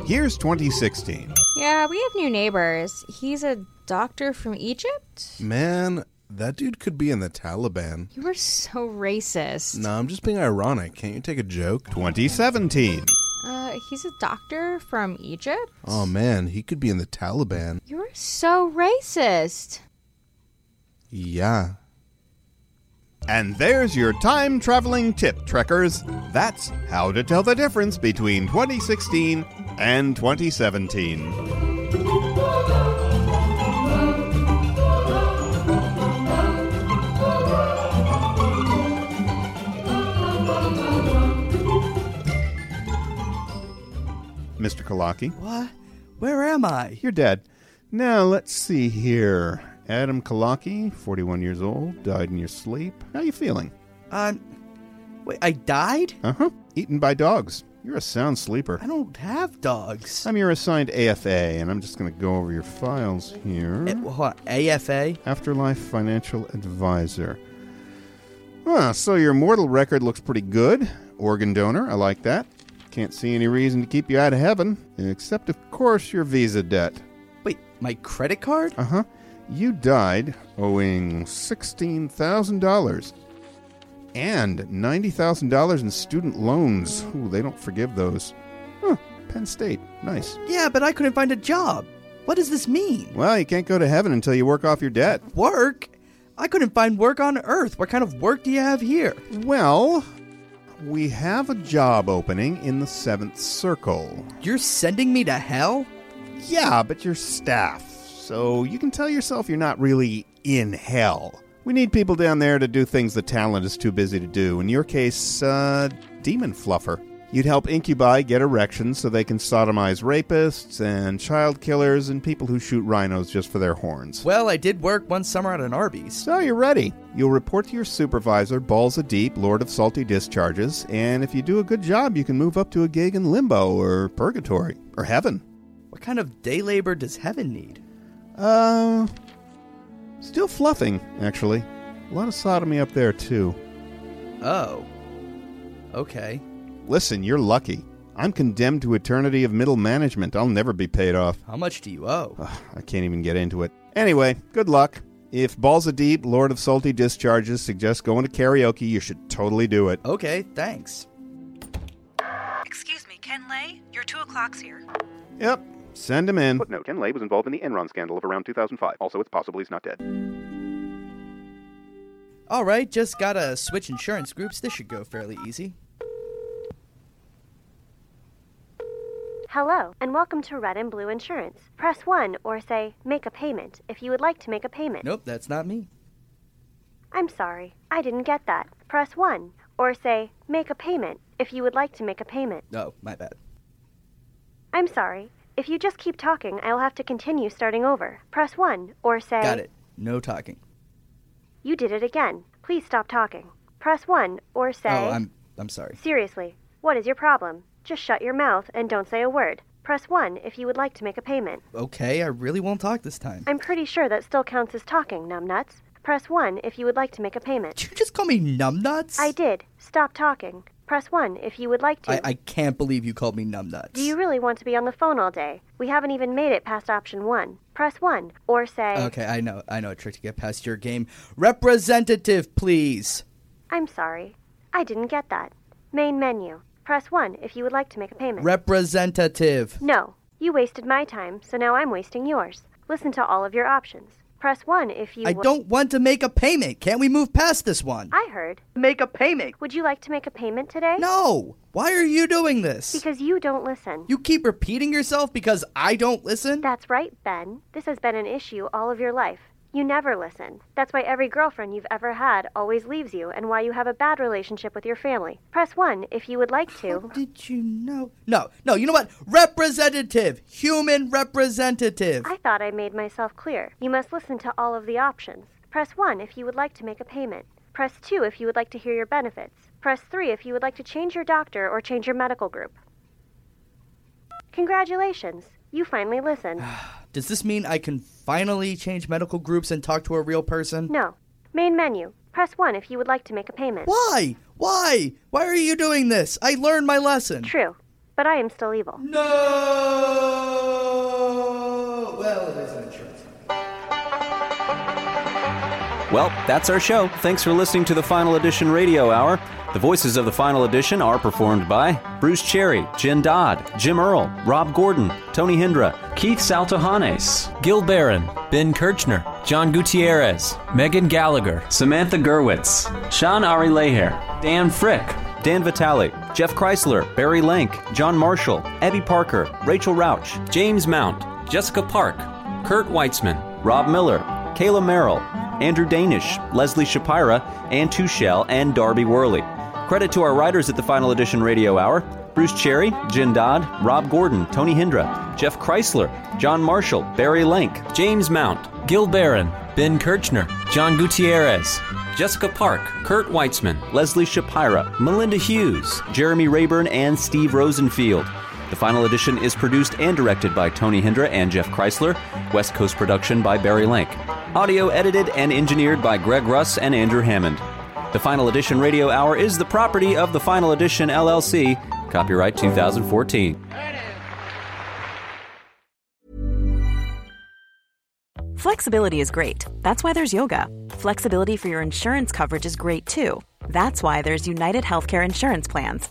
Speaker 2: Here's 2016.
Speaker 44: Yeah, we have new neighbors. He's a doctor from Egypt?
Speaker 16: Man, that dude could be in the Taliban.
Speaker 44: You are so racist.
Speaker 16: No, I'm just being ironic. Can't you take a joke?
Speaker 2: 2017.
Speaker 44: Uh, he's a doctor from Egypt?
Speaker 16: Oh man, he could be in the Taliban.
Speaker 44: You're so racist.
Speaker 16: Yeah.
Speaker 2: And there's your time traveling tip, Trekkers. That's how to tell the difference between 2016 and 2017. Mr. Kalaki.
Speaker 32: What? Where am I?
Speaker 2: You're dead. Now, let's see here. Adam Kalaki, 41 years old, died in your sleep. How you feeling?
Speaker 32: Um, wait, I died?
Speaker 2: Uh huh. Eaten by dogs. You're a sound sleeper.
Speaker 32: I don't have dogs.
Speaker 2: I'm your assigned AFA, and I'm just going to go over your files here.
Speaker 32: Eh, what, AFA?
Speaker 2: Afterlife Financial Advisor. Ah, so your mortal record looks pretty good. Organ donor, I like that. Can't see any reason to keep you out of heaven, except, of course, your visa debt.
Speaker 32: Wait, my credit card?
Speaker 2: Uh huh. You died owing $16,000 and $90,000 in student loans. Ooh, they don't forgive those. Huh, Penn State. Nice.
Speaker 32: Yeah, but I couldn't find a job. What does this mean?
Speaker 2: Well, you can't go to heaven until you work off your debt.
Speaker 32: Work? I couldn't find work on Earth. What kind of work do you have here?
Speaker 2: Well, we have a job opening in the seventh circle.
Speaker 32: You're sending me to hell?
Speaker 2: Yeah, but you're staff, so you can tell yourself you're not really in hell. We need people down there to do things the talent is too busy to do. In your case, uh, demon fluffer. You'd help incubi get erections so they can sodomize rapists and child killers and people who shoot rhinos just for their horns.
Speaker 32: Well, I did work one summer at an Arby's.
Speaker 2: So you're ready. You'll report to your supervisor, Balza Deep, Lord of Salty Discharges, and if you do a good job, you can move up to a gig in limbo or purgatory or heaven.
Speaker 32: What kind of day labor does heaven need?
Speaker 2: Uh, still fluffing, actually. A lot of sodomy up there, too.
Speaker 32: Oh. Okay.
Speaker 2: Listen, you're lucky. I'm condemned to eternity of middle management. I'll never be paid off.
Speaker 32: How much do you owe?
Speaker 2: Ugh, I can't even get into it. Anyway, good luck. If Balza Deep, Lord of Salty Discharges, suggests going to karaoke, you should totally do it.
Speaker 32: Okay, thanks.
Speaker 45: Excuse me, Ken Lay? Your two o'clock's here.
Speaker 2: Yep, send him in. Footnote Ken Lay was involved in the Enron scandal of around 2005. Also, it's possible he's not dead.
Speaker 32: All right, just gotta switch insurance groups. This should go fairly easy.
Speaker 19: Hello, and welcome to Red and Blue Insurance. Press 1 or say, make a payment if you would like to make a payment.
Speaker 32: Nope, that's not me.
Speaker 19: I'm sorry, I didn't get that. Press 1 or say, make a payment if you would like to make a payment.
Speaker 32: Oh, my bad.
Speaker 19: I'm sorry. If you just keep talking, I'll have to continue starting over. Press 1 or say,
Speaker 32: Got it. No talking.
Speaker 19: You did it again. Please stop talking. Press 1 or say,
Speaker 32: Oh, I'm I'm sorry.
Speaker 19: Seriously, what is your problem? Just shut your mouth and don't say a word. Press 1 if you would like to make a payment.
Speaker 32: Okay, I really won't talk this time.
Speaker 19: I'm pretty sure that still counts as talking, numbnuts. Press 1 if you would like to make a payment.
Speaker 32: Did you just call me numbnuts?
Speaker 19: I did. Stop talking. Press 1 if you would like to.
Speaker 32: I, I can't believe you called me numbnuts.
Speaker 19: Do you really want to be on the phone all day? We haven't even made it past option 1. Press 1 or say,
Speaker 32: Okay, I know. I know a trick to get past your game. Representative, please.
Speaker 19: I'm sorry. I didn't get that. Main menu. Press 1 if you would like to make a payment.
Speaker 32: Representative.
Speaker 19: No. You wasted my time, so now I'm wasting yours. Listen to all of your options. Press 1 if you
Speaker 32: I don't want to make a payment. Can't we move past this one?
Speaker 19: I heard.
Speaker 32: Make a payment.
Speaker 19: Would you like to make a payment today?
Speaker 32: No. Why are you doing this?
Speaker 19: Because you don't listen.
Speaker 32: You keep repeating yourself because I don't listen?
Speaker 19: That's right, Ben. This has been an issue all of your life. You never listen. That's why every girlfriend you've ever had always leaves you and why you have a bad relationship with your family. Press 1 if you would like to.
Speaker 32: How did you know? No, no, you know what? Representative. Human representative.
Speaker 19: I thought I made myself clear. You must listen to all of the options. Press 1 if you would like to make a payment. Press 2 if you would like to hear your benefits. Press 3 if you would like to change your doctor or change your medical group. Congratulations. You finally listened.
Speaker 32: Does this mean I can finally change medical groups and talk to a real person?
Speaker 19: No. Main menu. Press 1 if you would like to make a payment.
Speaker 32: Why? Why? Why are you doing this? I learned my lesson.
Speaker 19: True. But I am still evil.
Speaker 32: No! Well, it is an insurance.
Speaker 27: Well, that's our show. Thanks for listening to the Final Edition Radio Hour. The voices of the Final Edition are performed by Bruce Cherry, Jen Dodd, Jim Earl, Rob Gordon, Tony Hendra, Keith Saltohanes, Gil Barron, Ben Kirchner, John Gutierrez, Megan Gallagher, Samantha Gerwitz, Sean Ari Leher, Dan Frick, Dan Vitale, Jeff Kreisler, Barry Lank, John Marshall, Abby Parker, Rachel Rauch, James Mount, Jessica Park, Kurt Weitzman, Rob Miller, Kayla Merrill, Andrew Danish, Leslie Shapira, Ann Tushell, and Darby Worley. Credit to our writers at the Final Edition Radio Hour Bruce Cherry, Jen Dodd, Rob Gordon, Tony Hendra, Jeff Kreisler, John Marshall, Barry Lank, James Mount, Gil Barron, Ben Kirchner, John Gutierrez, Jessica Park, Kurt Weitzman, Leslie Shapira, Melinda Hughes, Jeremy Rayburn, and Steve Rosenfield. The final edition is produced and directed by Tony Hendra and Jeff Kreisler, West Coast production by Barry Lank. Audio edited and engineered by Greg Russ and Andrew Hammond. The Final Edition Radio Hour is the property of the Final Edition LLC, copyright 2014.
Speaker 46: Flexibility is great. That's why there's yoga. Flexibility for your insurance coverage is great too. That's why there's United Healthcare Insurance Plans.